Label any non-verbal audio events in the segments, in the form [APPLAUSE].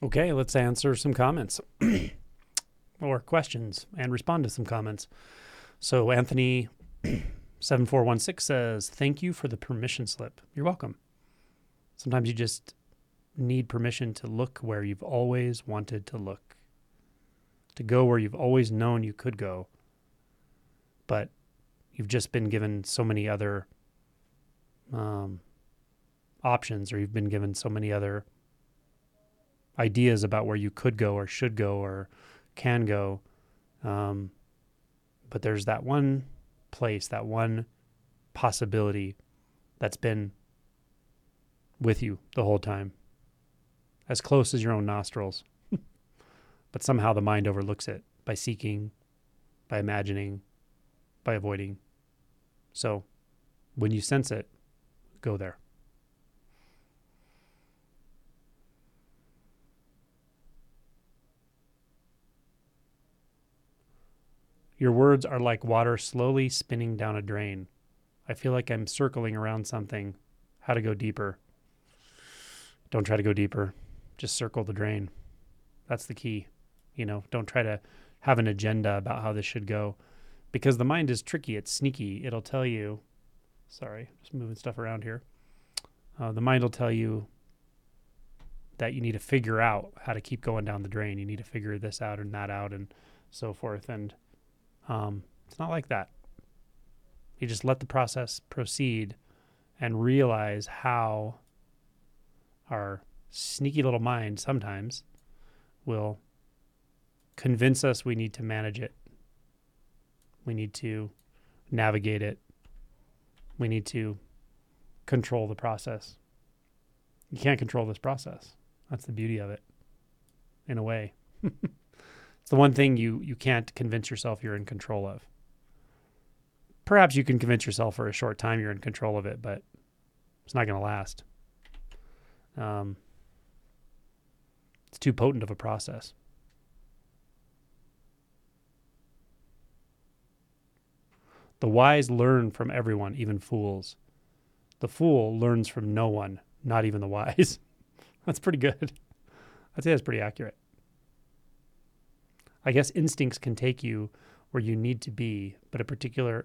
Okay, let's answer some comments [CLEARS THROAT] or questions and respond to some comments. So, Anthony [CLEARS THROAT] 7416 says, Thank you for the permission slip. You're welcome. Sometimes you just need permission to look where you've always wanted to look, to go where you've always known you could go, but you've just been given so many other um, options, or you've been given so many other ideas about where you could go, or should go, or can go. Um, but there's that one place, that one possibility that's been with you the whole time, as close as your own nostrils. [LAUGHS] but somehow the mind overlooks it by seeking, by imagining, by avoiding. So when you sense it, go there. Your words are like water slowly spinning down a drain. I feel like I'm circling around something. How to go deeper. Don't try to go deeper. Just circle the drain. That's the key. You know, don't try to have an agenda about how this should go because the mind is tricky. It's sneaky. It'll tell you, sorry, just moving stuff around here. Uh, the mind will tell you that you need to figure out how to keep going down the drain. You need to figure this out and that out and so forth. And um, it's not like that. You just let the process proceed and realize how our sneaky little mind sometimes will convince us we need to manage it. We need to navigate it. We need to control the process. You can't control this process. That's the beauty of it, in a way. [LAUGHS] it's the one thing you, you can't convince yourself you're in control of. Perhaps you can convince yourself for a short time you're in control of it, but it's not going to last. Um, it's too potent of a process. The wise learn from everyone, even fools. The fool learns from no one, not even the wise. [LAUGHS] that's pretty good. I'd say that's pretty accurate. I guess instincts can take you where you need to be, but a particular,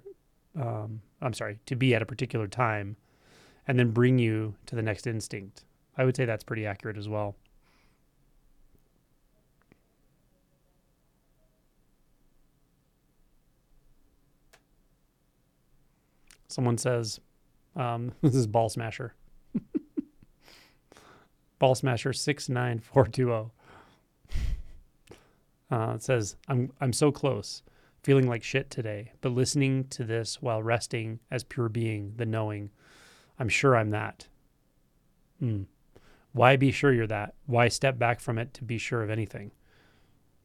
um, I'm sorry, to be at a particular time, and then bring you to the next instinct. I would say that's pretty accurate as well. Someone says, um, [LAUGHS] this is Ball Smasher. [LAUGHS] Ball Smasher 69420. Uh, it says, I'm, I'm so close, feeling like shit today, but listening to this while resting as pure being, the knowing, I'm sure I'm that. Hmm. Why be sure you're that? Why step back from it to be sure of anything?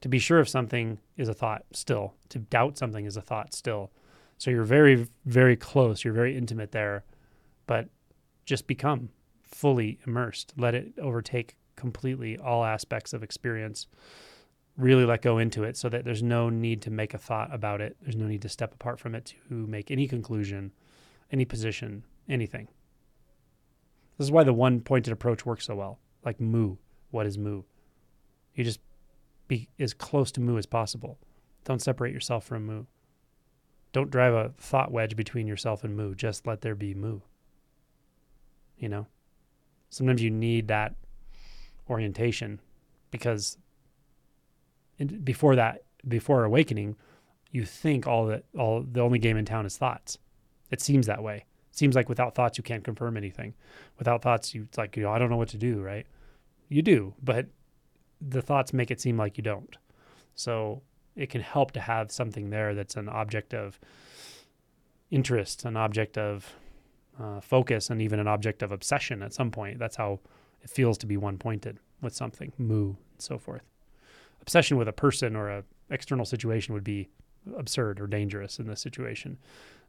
To be sure of something is a thought still. To doubt something is a thought still. So you're very, very close. You're very intimate there, but just become fully immersed. Let it overtake completely all aspects of experience. Really let go into it so that there's no need to make a thought about it. There's no need to step apart from it to make any conclusion, any position, anything. This is why the one pointed approach works so well. Like mu. What is mu? You just be as close to mu as possible. Don't separate yourself from mu. Don't drive a thought wedge between yourself and mu. Just let there be mu. You know? Sometimes you need that orientation because in, before that, before awakening, you think all that all the only game in town is thoughts. It seems that way. It seems like without thoughts you can't confirm anything. Without thoughts, you it's like you know I don't know what to do. Right? You do, but the thoughts make it seem like you don't. So it can help to have something there that's an object of interest, an object of uh, focus, and even an object of obsession at some point. That's how it feels to be one pointed with something, mu, and so forth. Obsession with a person or a external situation would be absurd or dangerous in this situation.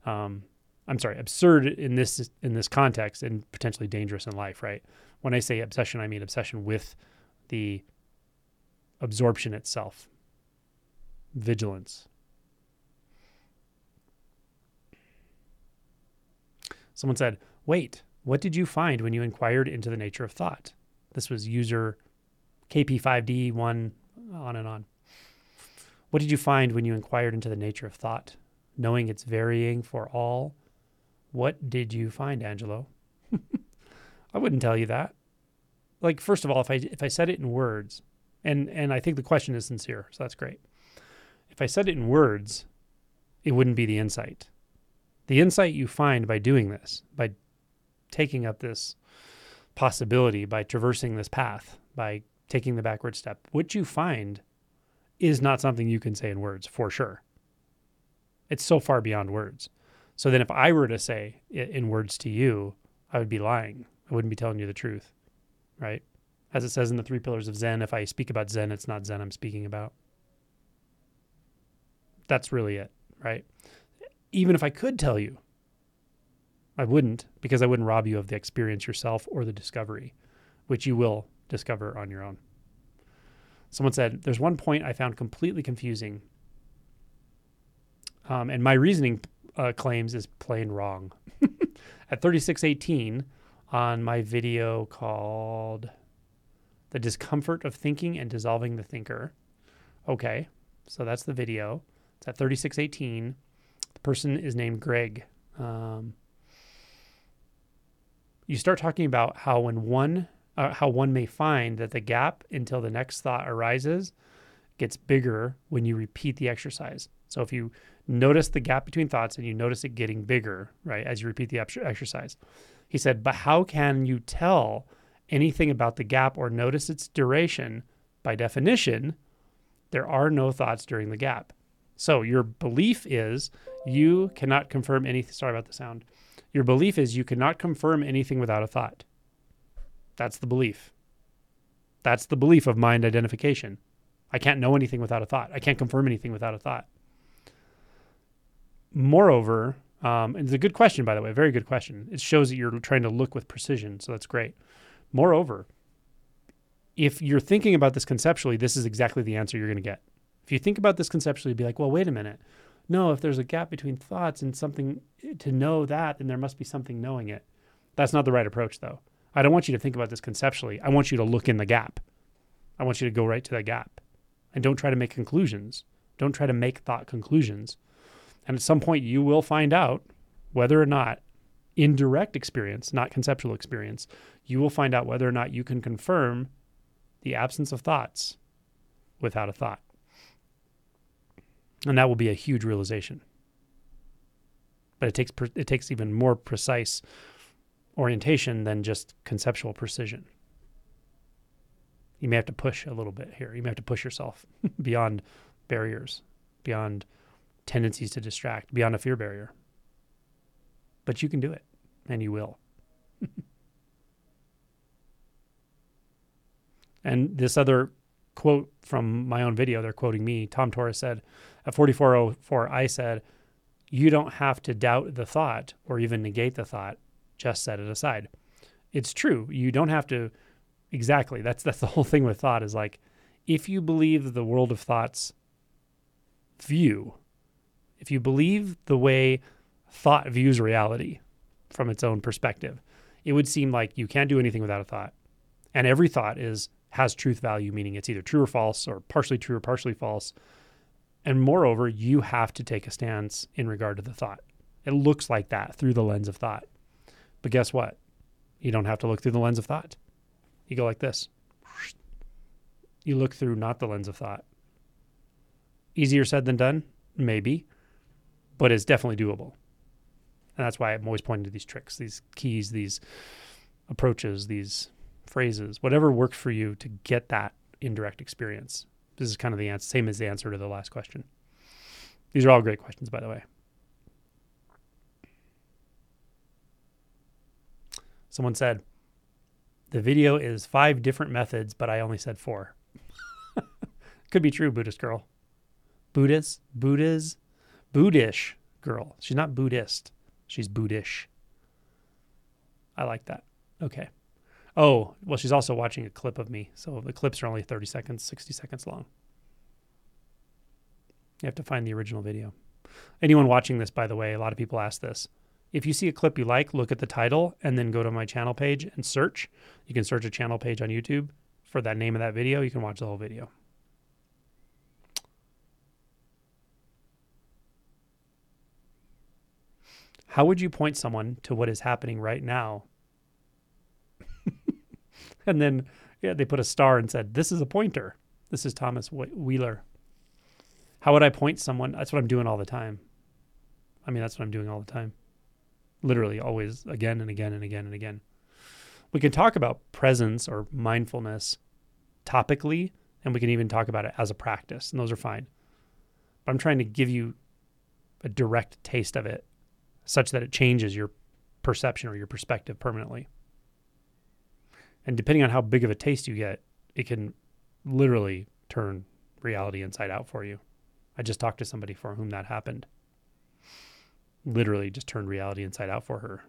Um, I'm sorry, absurd in this in this context and potentially dangerous in life, right? When I say obsession, I mean obsession with the absorption itself, vigilance. Someone said, Wait, what did you find when you inquired into the nature of thought? This was user KP5D, one, on and on. What did you find when you inquired into the nature of thought? Knowing it's varying for all, what did you find, Angelo? [LAUGHS] I wouldn't tell you that. Like, first of all, if I if I said it in words, and and I think the question is sincere, so that's great. If I said it in words, it wouldn't be the insight. The insight you find by doing this, by taking up this possibility, by traversing this path, by taking the backward step, what you find is not something you can say in words for sure. It's so far beyond words. So then, if I were to say it in words to you, I would be lying. I wouldn't be telling you the truth, right? As it says in the three pillars of Zen, if I speak about Zen, it's not Zen I'm speaking about. That's really it, right? Even if I could tell you, I wouldn't because I wouldn't rob you of the experience yourself or the discovery, which you will discover on your own. Someone said, There's one point I found completely confusing. Um, and my reasoning uh, claims is plain wrong. [LAUGHS] At 3618, on my video called The Discomfort of Thinking and Dissolving the Thinker. Okay, so that's the video. It's at 3618. The person is named Greg. Um, you start talking about how when one uh, how one may find that the gap until the next thought arises gets bigger when you repeat the exercise. So if you notice the gap between thoughts and you notice it getting bigger, right, as you repeat the exercise, he said, but how can you tell anything about the gap or notice its duration? By definition, there are no thoughts during the gap. So your belief is you cannot confirm anything. Sorry about the sound. Your belief is you cannot confirm anything without a thought. That's the belief. That's the belief of mind identification. I can't know anything without a thought. I can't confirm anything without a thought. Moreover, um, it's a good question, by the way, very good question. It shows that you're trying to look with precision, so that's great. Moreover, if you're thinking about this conceptually, this is exactly the answer you're going to get. If you think about this conceptually, you'd be like, well, wait a minute. No, if there's a gap between thoughts and something to know that, then there must be something knowing it. That's not the right approach, though. I don't want you to think about this conceptually. I want you to look in the gap. I want you to go right to that gap. And don't try to make conclusions. Don't try to make thought conclusions. And at some point, you will find out whether or not, in direct experience, not conceptual experience, you will find out whether or not you can confirm the absence of thoughts without a thought. And that will be a huge realization. But it takes it takes even more precise orientation than just conceptual precision. You may have to push a little bit here. You may have to push yourself [LAUGHS] beyond barriers, beyond tendencies to distract, beyond a fear barrier. But you can do it, and you will. [LAUGHS] and this other quote from my own video, they're quoting me. Tom Torres said, at 4404, I said, You don't have to doubt the thought or even negate the thought just set it aside. It's true. You don't have to exactly. That's that's the whole thing with thought is like if you believe the world of thoughts view, if you believe the way thought views reality from its own perspective, it would seem like you can't do anything without a thought. And every thought is has truth value, meaning it's either true or false or partially true or partially false. And moreover, you have to take a stance in regard to the thought. It looks like that through the lens of thought. But guess what? You don't have to look through the lens of thought. You go like this. You look through not the lens of thought. Easier said than done? Maybe. But it's definitely doable. And that's why I'm always pointing to these tricks, these keys, these approaches, these phrases, whatever works for you to get that indirect experience. This is kind of the answer, same as the answer to the last question. These are all great questions, by the way. Someone said, the video is five different methods, but I only said four. [LAUGHS] Could be true, Buddhist girl. Buddhist, Buddhas, Buddhish girl. She's not Buddhist. She's Buddhish. I like that. Okay. Oh, well, she's also watching a clip of me. So the clips are only 30 seconds, 60 seconds long. You have to find the original video. Anyone watching this, by the way, a lot of people ask this. If you see a clip you like, look at the title and then go to my channel page and search. You can search a channel page on YouTube for that name of that video, you can watch the whole video. How would you point someone to what is happening right now? [LAUGHS] and then, yeah, they put a star and said, This is a pointer. This is Thomas Wheeler. How would I point someone? That's what I'm doing all the time. I mean, that's what I'm doing all the time. Literally, always, again and again and again and again. We can talk about presence or mindfulness topically, and we can even talk about it as a practice, and those are fine. But I'm trying to give you a direct taste of it such that it changes your perception or your perspective permanently. And depending on how big of a taste you get, it can literally turn reality inside out for you. I just talked to somebody for whom that happened. Literally just turned reality inside out for her.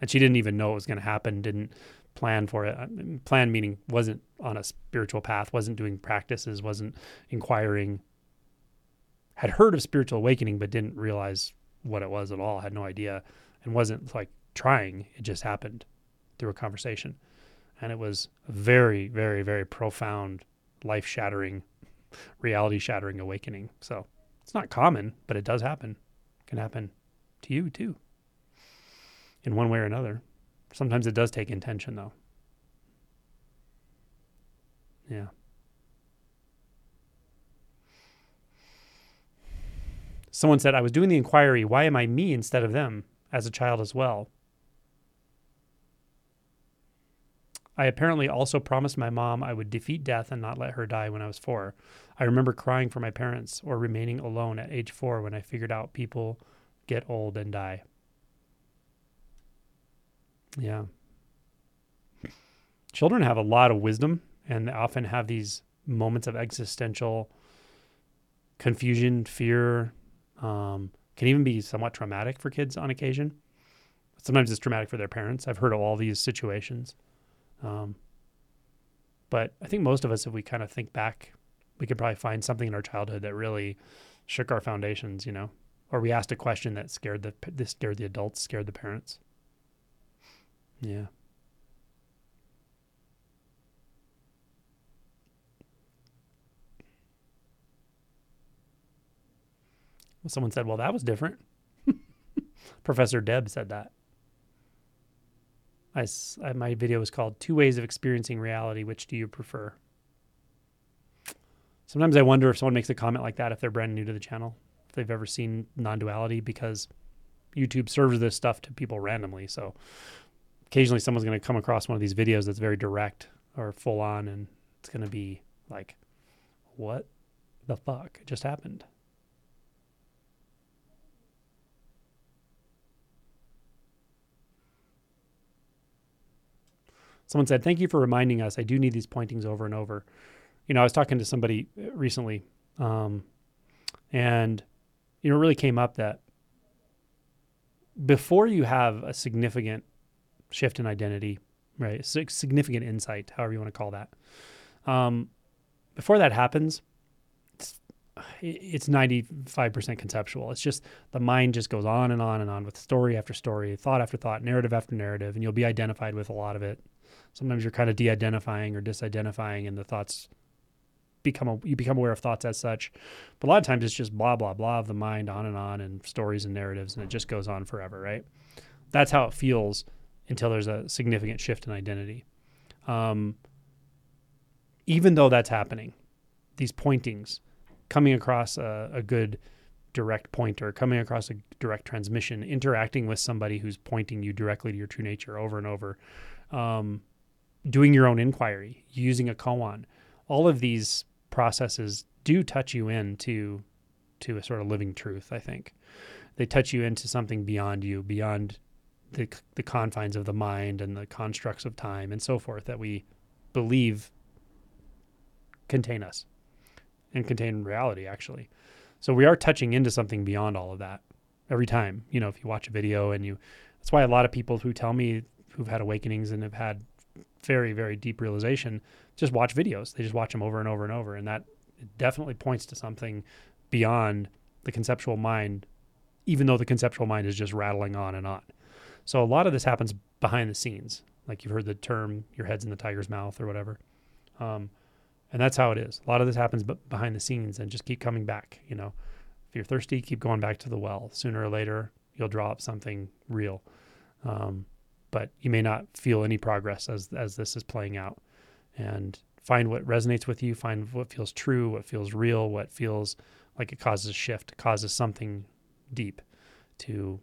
And she didn't even know it was going to happen, didn't plan for it. Plan meaning wasn't on a spiritual path, wasn't doing practices, wasn't inquiring. Had heard of spiritual awakening, but didn't realize what it was at all, had no idea, and wasn't like trying. It just happened through a conversation. And it was a very, very, very profound, life shattering reality shattering awakening. So it's not common, but it does happen. It can happen to you too, in one way or another. Sometimes it does take intention, though. Yeah. Someone said, I was doing the inquiry, why am I me instead of them as a child as well? I apparently also promised my mom I would defeat death and not let her die when I was four. I remember crying for my parents or remaining alone at age four when I figured out people get old and die. Yeah. [LAUGHS] Children have a lot of wisdom and they often have these moments of existential confusion, fear, um, can even be somewhat traumatic for kids on occasion. Sometimes it's traumatic for their parents. I've heard of all these situations. Um, but I think most of us, if we kind of think back, we could probably find something in our childhood that really shook our foundations, you know, or we asked a question that scared the this scared the adults, scared the parents. Yeah. Well, someone said, "Well, that was different." [LAUGHS] Professor Deb said that. I, I, my video was called Two Ways of Experiencing Reality. Which do you prefer? Sometimes I wonder if someone makes a comment like that if they're brand new to the channel, they've ever seen non duality, because YouTube serves this stuff to people randomly. So occasionally someone's going to come across one of these videos that's very direct or full on, and it's going to be like, what the fuck just happened? someone said, "Thank you for reminding us. I do need these pointings over and over." You know, I was talking to somebody recently, um, and you know, it really came up that before you have a significant shift in identity, right, significant insight, however you want to call that, um, before that happens, it's 95% conceptual. It's just the mind just goes on and on and on with story after story, thought after thought, narrative after narrative, and you'll be identified with a lot of it sometimes you're kind of de-identifying or disidentifying and the thoughts become a, you become aware of thoughts as such but a lot of times it's just blah blah blah of the mind on and on and stories and narratives and it just goes on forever right that's how it feels until there's a significant shift in identity um, even though that's happening these pointings coming across a, a good direct pointer, coming across a direct transmission, interacting with somebody who's pointing you directly to your true nature over and over, um, doing your own inquiry, using a koan. All of these processes do touch you into to a sort of living truth, I think. They touch you into something beyond you, beyond the, the confines of the mind and the constructs of time and so forth that we believe contain us and contain reality, actually. So we are touching into something beyond all of that every time. You know, if you watch a video and you, that's why a lot of people who tell me who've had awakenings and have had very very deep realization just watch videos they just watch them over and over and over and that definitely points to something beyond the conceptual mind even though the conceptual mind is just rattling on and on so a lot of this happens behind the scenes like you've heard the term your head's in the tiger's mouth or whatever Um, and that's how it is. A lot of this happens behind the scenes and just keep coming back. You know, if you're thirsty, keep going back to the well. Sooner or later, you'll draw up something real. Um, but you may not feel any progress as as this is playing out. And find what resonates with you. Find what feels true, what feels real, what feels like it causes a shift, causes something deep to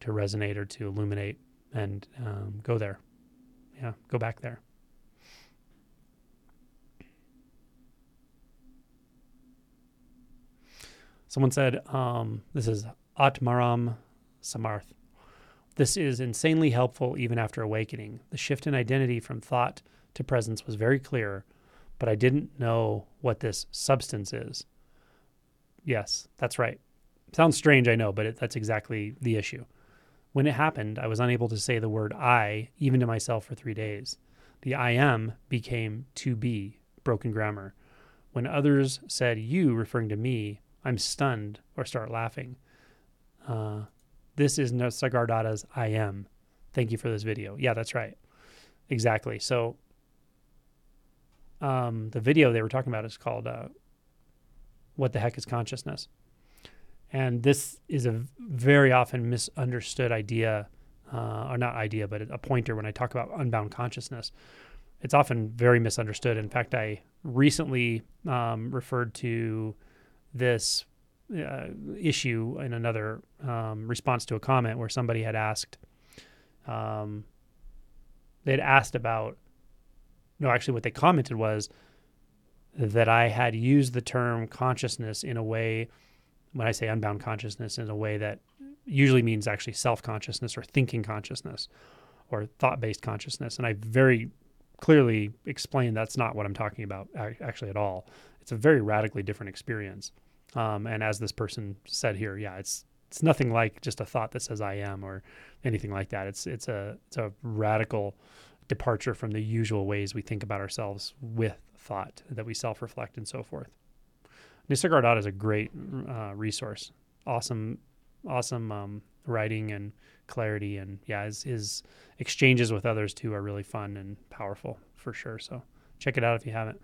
to resonate or to illuminate, and um, go there. Yeah, go back there. Someone said, um, this is Atmaram Samarth. This is insanely helpful even after awakening. The shift in identity from thought to presence was very clear, but I didn't know what this substance is. Yes, that's right. Sounds strange, I know, but it, that's exactly the issue. When it happened, I was unable to say the word I, even to myself, for three days. The I am became to be, broken grammar. When others said you, referring to me, I'm stunned or start laughing. Uh, this is Nisargadatta's I am. Thank you for this video. Yeah, that's right. Exactly. So um, the video they were talking about is called uh, What the Heck is Consciousness? And this is a very often misunderstood idea, uh, or not idea, but a pointer when I talk about unbound consciousness. It's often very misunderstood. In fact, I recently um, referred to this uh, issue in another um, response to a comment where somebody had asked, um, they had asked about, no, actually, what they commented was that I had used the term consciousness in a way, when I say unbound consciousness, in a way that usually means actually self consciousness or thinking consciousness or thought based consciousness. And I very clearly explained that's not what I'm talking about actually at all. It's a very radically different experience. Um, and as this person said here, yeah, it's it's nothing like just a thought that says I am or anything like that. It's it's a it's a radical departure from the usual ways we think about ourselves with thought that we self-reflect and so forth. Nisargadatta is a great uh, resource. Awesome, awesome um, writing and clarity, and yeah, his, his exchanges with others too are really fun and powerful for sure. So check it out if you haven't.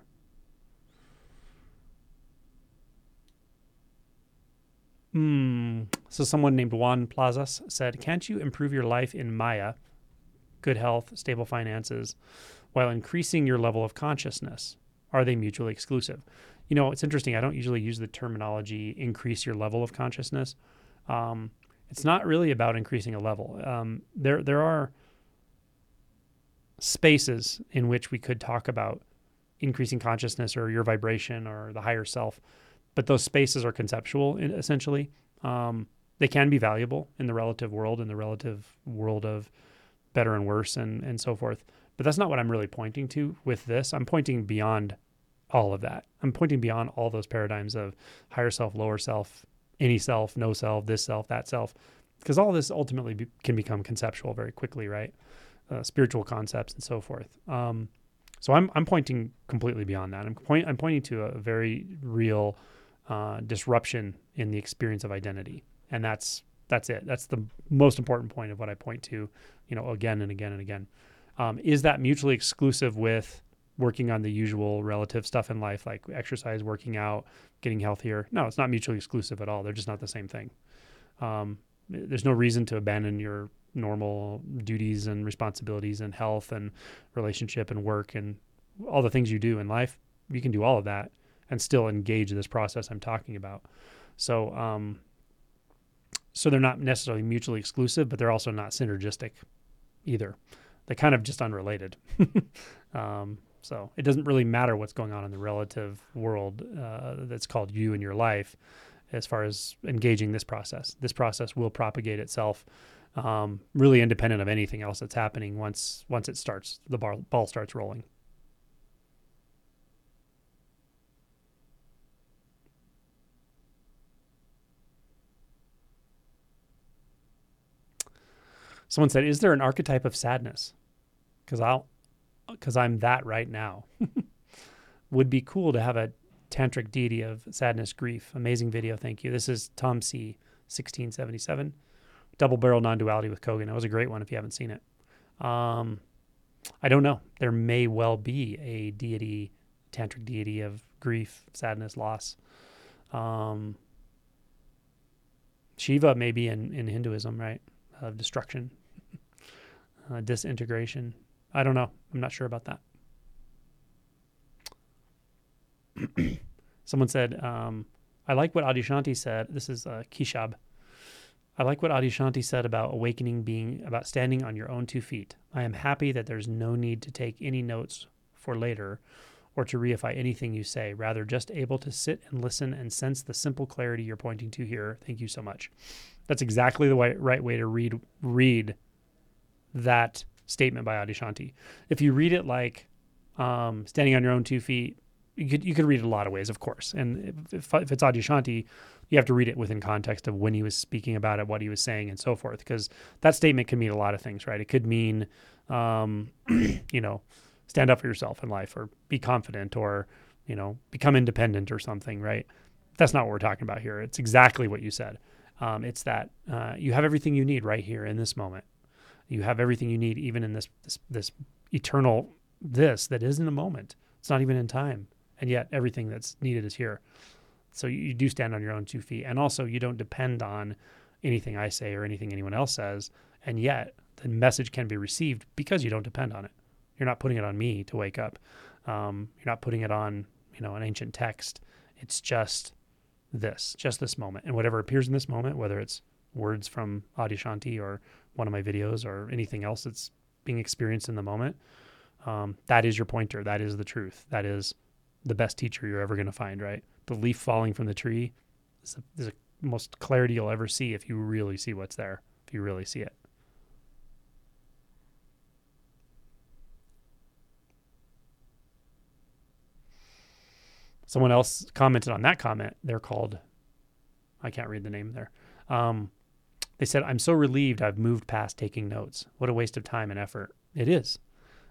Hmm. So someone named Juan Plazas said, "Can't you improve your life in Maya, good health, stable finances, while increasing your level of consciousness? Are they mutually exclusive?" You know, it's interesting. I don't usually use the terminology "increase your level of consciousness." Um, it's not really about increasing a level. Um, there, there are spaces in which we could talk about increasing consciousness or your vibration or the higher self but those spaces are conceptual essentially. Um, they can be valuable in the relative world, in the relative world of better and worse and, and so forth. But that's not what I'm really pointing to with this. I'm pointing beyond all of that. I'm pointing beyond all those paradigms of higher self, lower self, any self, no self, this self, that self, because all this ultimately be, can become conceptual very quickly, right? Uh, spiritual concepts and so forth. Um, so I'm I'm pointing completely beyond that. I'm point I'm pointing to a very real uh, disruption in the experience of identity, and that's that's it. That's the most important point of what I point to, you know, again and again and again. Um, is that mutually exclusive with working on the usual relative stuff in life, like exercise, working out, getting healthier? No, it's not mutually exclusive at all. They're just not the same thing. Um, there's no reason to abandon your normal duties and responsibilities and health and relationship and work and all the things you do in life. You can do all of that and still engage this process I'm talking about. So, um, so they're not necessarily mutually exclusive, but they're also not synergistic either. They're kind of just unrelated. [LAUGHS] um, so it doesn't really matter what's going on in the relative world uh, that's called you in your life as far as engaging this process. This process will propagate itself um, really independent of anything else that's happening once once it starts the ball, ball starts rolling. Someone said, "Is there an archetype of sadness?" Because I'll, because I'm that right now. [LAUGHS] Would be cool to have a tantric deity of sadness, grief. Amazing video, thank you. This is Tom C. 1677, double barrel non-duality with Kogan. That was a great one if you haven't seen it. Um, I don't know. There may well be a deity, tantric deity of grief, sadness, loss. Um, Shiva may be in, in Hinduism, right? Of destruction, uh, disintegration. I don't know. I'm not sure about that. [CLEARS THROAT] Someone said, um, I like what Adyashanti said. This is uh, Kishab. I like what Adyashanti said about awakening being about standing on your own two feet. I am happy that there's no need to take any notes for later or to reify anything you say, rather just able to sit and listen and sense the simple clarity you're pointing to here. Thank you so much. That's exactly the right way to read read that statement by Adyashanti. If you read it like um, standing on your own two feet, you could you could read it a lot of ways, of course. And if, if it's Adyashanti, you have to read it within context of when he was speaking about it, what he was saying, and so forth. Because that statement can mean a lot of things, right? It could mean, um, [CLEARS THROAT] you know, stand up for yourself in life or be confident or you know become independent or something right that's not what we're talking about here it's exactly what you said um, it's that uh, you have everything you need right here in this moment you have everything you need even in this this, this eternal this that isn't a moment it's not even in time and yet everything that's needed is here so you, you do stand on your own two feet and also you don't depend on anything i say or anything anyone else says and yet the message can be received because you don't depend on it you're not putting it on me to wake up. Um, you're not putting it on, you know, an ancient text. It's just this, just this moment. And whatever appears in this moment, whether it's words from Adyashanti or one of my videos or anything else that's being experienced in the moment, um, that is your pointer. That is the truth. That is the best teacher you're ever going to find, right? The leaf falling from the tree is the, most clarity you'll ever see if you really see what's there, if you really see it. Someone else commented on that comment. They're called, I can't read the name there. Um, they said, I'm so relieved I've moved past taking notes. What a waste of time and effort. It is.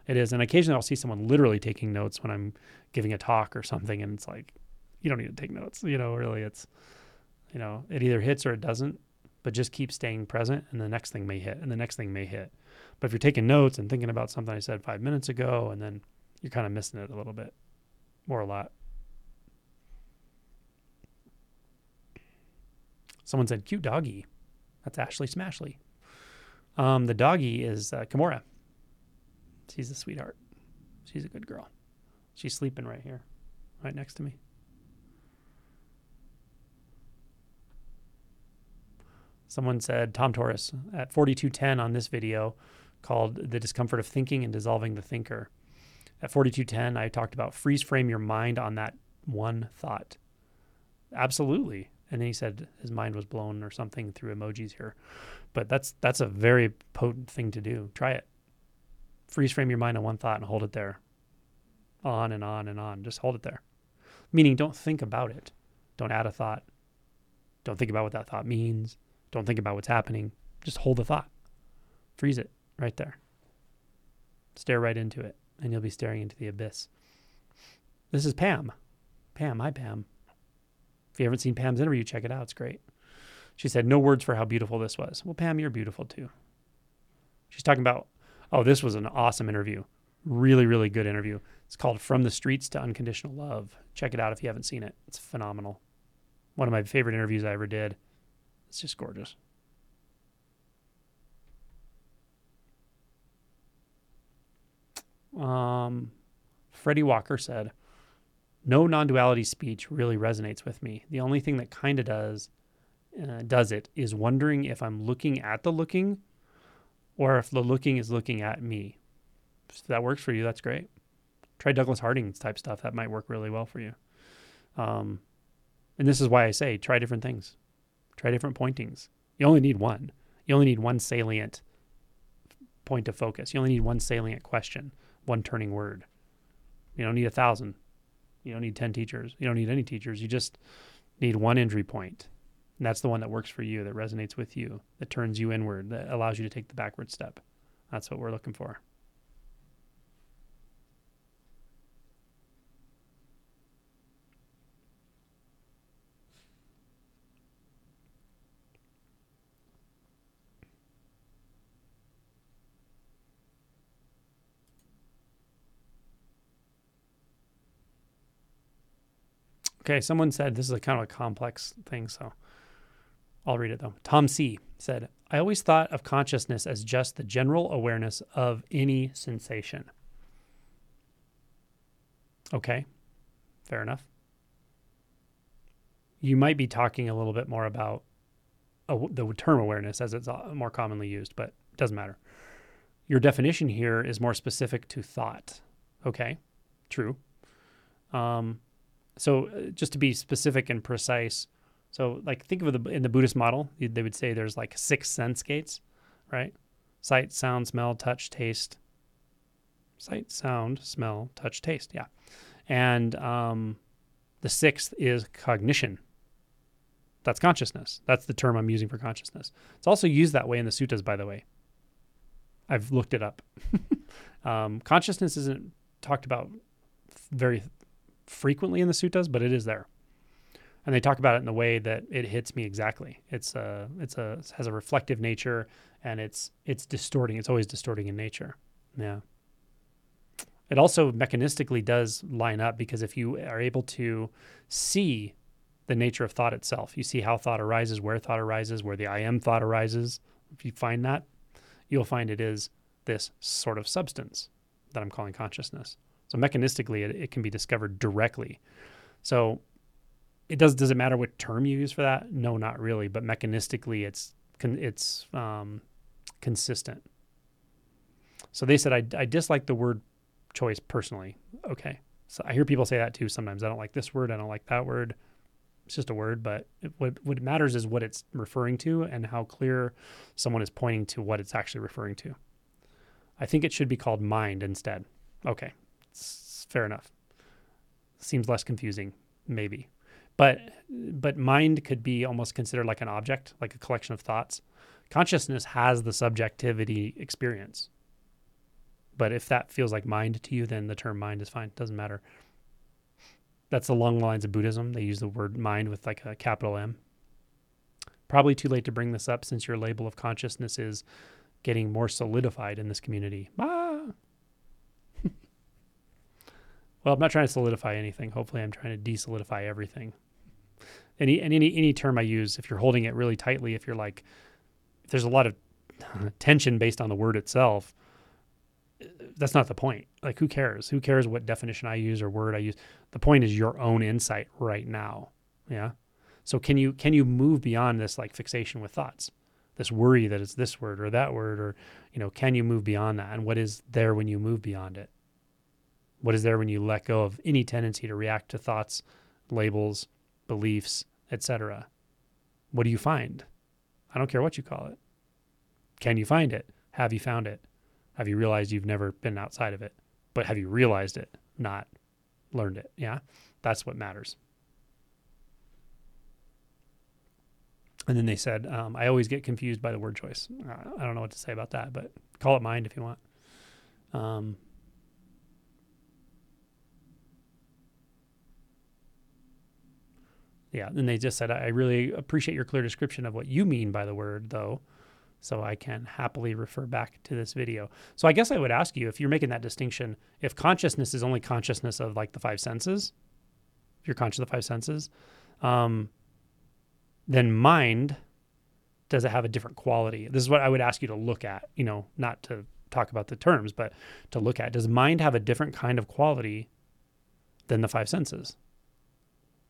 It is. And occasionally I'll see someone literally taking notes when I'm giving a talk or something. And it's like, you don't need to take notes. You know, really, it's, you know, it either hits or it doesn't, but just keep staying present and the next thing may hit and the next thing may hit. But if you're taking notes and thinking about something I said five minutes ago and then you're kind of missing it a little bit or a lot. Someone said, cute doggy. That's Ashley Smashley. Um, the doggy is uh. She's a sweetheart. She's a good girl. She's sleeping right here, right next to me. Someone said, Tom Torres, at 4210 on this video called The Discomfort of Thinking and Dissolving the Thinker. At 4210, I talked about freeze frame your mind on that one thought. Absolutely and then he said his mind was blown or something through emojis here. But that's that's a very potent thing to do. Try it. Freeze frame your mind on one thought and hold it there. On and on and on. Just hold it there. Meaning don't think about it. Don't add a thought. Don't think about what that thought means. Don't think about what's happening. Just hold the thought. Freeze it right there. Stare right into it and you'll be staring into the abyss. This is pam. Pam hi pam if you haven't seen Pam's interview, check it out. It's great. She said, No words for how beautiful this was. Well, Pam, you're beautiful too. She's talking about, oh, this was an awesome interview. Really, really good interview. It's called From the Streets to Unconditional Love. Check it out if you haven't seen it. It's phenomenal. One of my favorite interviews I ever did. It's just gorgeous. Um, Freddie Walker said, no non-duality speech really resonates with me. The only thing that kind of does uh, does it is wondering if I'm looking at the looking or if the looking is looking at me. If that works for you, that's great. Try Douglas Harding's type stuff. That might work really well for you. Um, and this is why I say try different things. Try different pointings. You only need one. You only need one salient point of focus. You only need one salient question, one turning word. You don't need a thousand. You don't need 10 teachers. You don't need any teachers. You just need one entry point. And that's the one that works for you, that resonates with you, that turns you inward, that allows you to take the backward step. That's what we're looking for. Okay, someone said this is a kind of a complex thing, so I'll read it though. Tom C said, I always thought of consciousness as just the general awareness of any sensation. Okay, fair enough. You might be talking a little bit more about the term awareness as it's uh, more commonly used, but it doesn't matter. Your definition here is more specific to thought. Okay, true. Um, so uh, just to be specific and precise, so like think of the in the Buddhist model, they would say there's like six sense gates, right? Sight, sound, smell, touch, taste. Sight, sound, smell, touch, taste. Yeah, and um, the sixth is cognition. That's consciousness. That's the term I'm using for consciousness. It's also used that way in the suttas, by the way. I've looked it up. [LAUGHS] um, consciousness isn't talked about very frequently in the suttas, but it is there. And they talk about it in the way that it hits me exactly. It's a, it's a, has a reflective nature, and it's it's distorting. It's always distorting in nature. Yeah. It also mechanistically does line up because if you are able to see the nature of thought itself, you see how thought arises, where thought arises, where the I am thought arises. If you find that, you'll find it is this sort of substance that I'm calling consciousness. So mechanistically, it, it can be discovered directly. So it does. Does it matter what term you use for that? No, not really. But mechanistically, it's it's um, consistent. So they said I, I dislike the word choice personally. Okay, so I hear people say that too sometimes. I don't like this word. I don't like that word. It's just a word, but it, what what matters is what it's referring to and how clear someone is pointing to what it's actually referring to. I think it should be called mind instead. Okay, fair enough. Seems less confusing, maybe. But but mind could be almost considered like an object, like a collection of thoughts. Consciousness has the subjectivity experience. But if that feels like mind to you, then the term mind is fine. Doesn't matter. That's along the lines of Buddhism. They use the word mind with like a capital M. Probably too late to bring this up since your label of consciousness is getting more solidified in this community. Ah. Well, I'm not trying to solidify anything. Hopefully, I'm trying to desolidify everything. Any any any term I use, if you're holding it really tightly, if you're like, if there's a lot of [LAUGHS] tension based on the word itself, that's not the point. Like, who cares? Who cares what definition I use or word I use? The point is your own insight right now. Yeah. So can you can you move beyond this like fixation with thoughts? this worry that it's this word or that word or you know can you move beyond that and what is there when you move beyond it what is there when you let go of any tendency to react to thoughts labels beliefs etc what do you find? I don't care what you call it. Can you find it? Have you found it? Have you realized you've never been outside of it? But have you realized it not learned it? Yeah? That's what matters. And then they said, um, I always get confused by the word choice. Uh, I don't know what to say about that, but call it mind if you want. Um, yeah. And they just said, I really appreciate your clear description of what you mean by the word, though. So I can happily refer back to this video. So I guess I would ask you if you're making that distinction, if consciousness is only consciousness of like the five senses, if you're conscious of the five senses, um, then mind does it have a different quality? This is what I would ask you to look at, you know, not to talk about the terms, but to look at does mind have a different kind of quality than the five senses?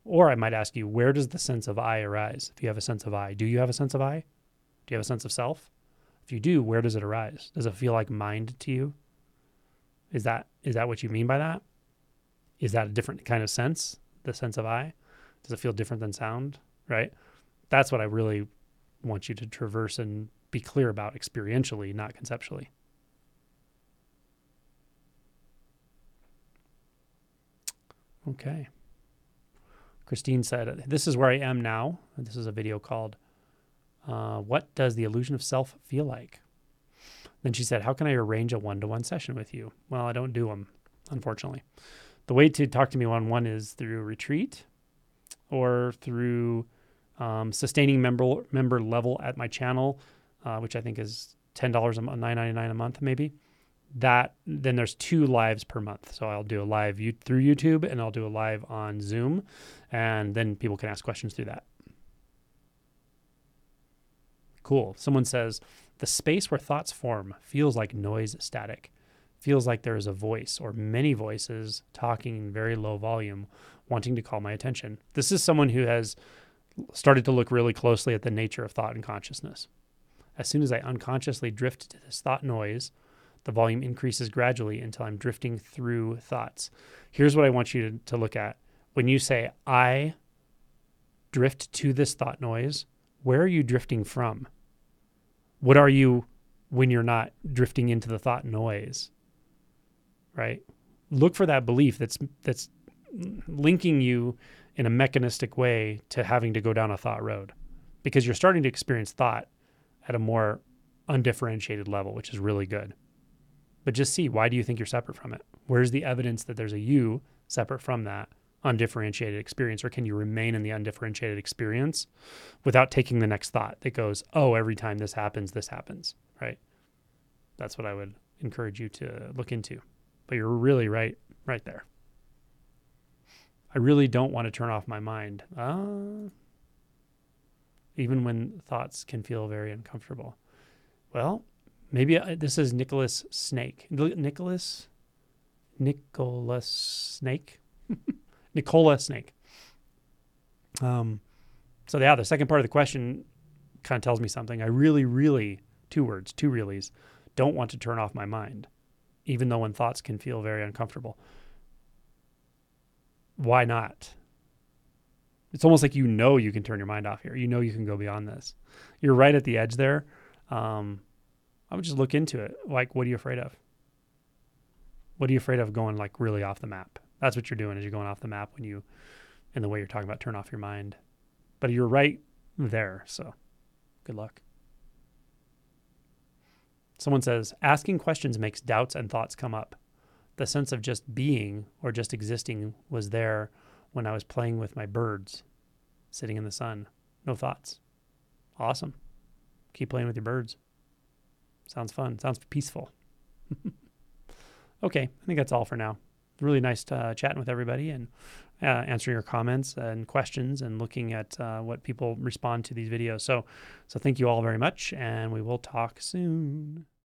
Or I might ask you, where does the sense of I arise? If you have a sense of I, do you have a sense of I? Do you have a sense of self? If you do, where does it arise? Does it feel like mind to you? Is that is that what you mean by that? Is that a different kind of sense? The sense of I? Does it feel different than sound? Right? that's what I really want you to traverse and be clear about experientially, not conceptually. Okay. Christine said, This is where I am now. This is a video called uh, What Does the Illusion of Self Feel Like? Then she said, How can I arrange a one to one session with you? Well, I don't do them, unfortunately. The way to talk to me one on one is through retreat or through um, sustaining member member level at my channel, uh, which I think is ten dollars a month, nine ninety nine a month maybe. That then there's two lives per month. So I'll do a live you, through YouTube and I'll do a live on Zoom, and then people can ask questions through that. Cool. Someone says the space where thoughts form feels like noise static. Feels like there is a voice or many voices talking in very low volume, wanting to call my attention. This is someone who has started to look really closely at the nature of thought and consciousness. As soon as I unconsciously drift to this thought noise, the volume increases gradually until I'm drifting through thoughts. Here's what I want you to, to look at. When you say, I drift to this thought noise, where are you drifting from? What are you when you're not drifting into the thought noise? Right? Look for that belief that's that's linking you in a mechanistic way to having to go down a thought road because you're starting to experience thought at a more undifferentiated level, which is really good. But just see why do you think you're separate from it? Where's the evidence that there's a you separate from that undifferentiated experience? Or can you remain in the undifferentiated experience without taking the next thought that goes, oh, every time this happens, this happens, right? That's what I would encourage you to look into. But you're really right, right there. I really don't want to turn off my mind. Uh, even when thoughts can feel very uncomfortable. Well, maybe this is Nicholas Snake. Nicholas? Nicholas Snake? [LAUGHS] Nicola Snake. Um, so, yeah, the second part of the question kind of tells me something. I really, really, two words, two reallys, don't want to turn off my mind, even though when thoughts can feel very uncomfortable why not? It's almost like you know you can turn your mind off here. You know you can go beyond this. You're right at the edge there. Um, I would just look into it. Like, what are you afraid of? What are you afraid of going like really off the map? That's what you're doing is you're going off the map when you, in the way you're talking about turn off your mind. But you're right there. So good luck. Someone says, asking questions makes doubts and thoughts come up the sense of just being or just existing was there when I was playing with my birds sitting in the sun. No thoughts. Awesome. Keep playing with your birds. Sounds fun. Sounds peaceful. [LAUGHS] okay, I think that's all for now. Really nice uh, chatting with everybody and uh, answering your comments and questions and looking at uh, what people respond to these videos. So, so thank you all very much, and we will talk soon.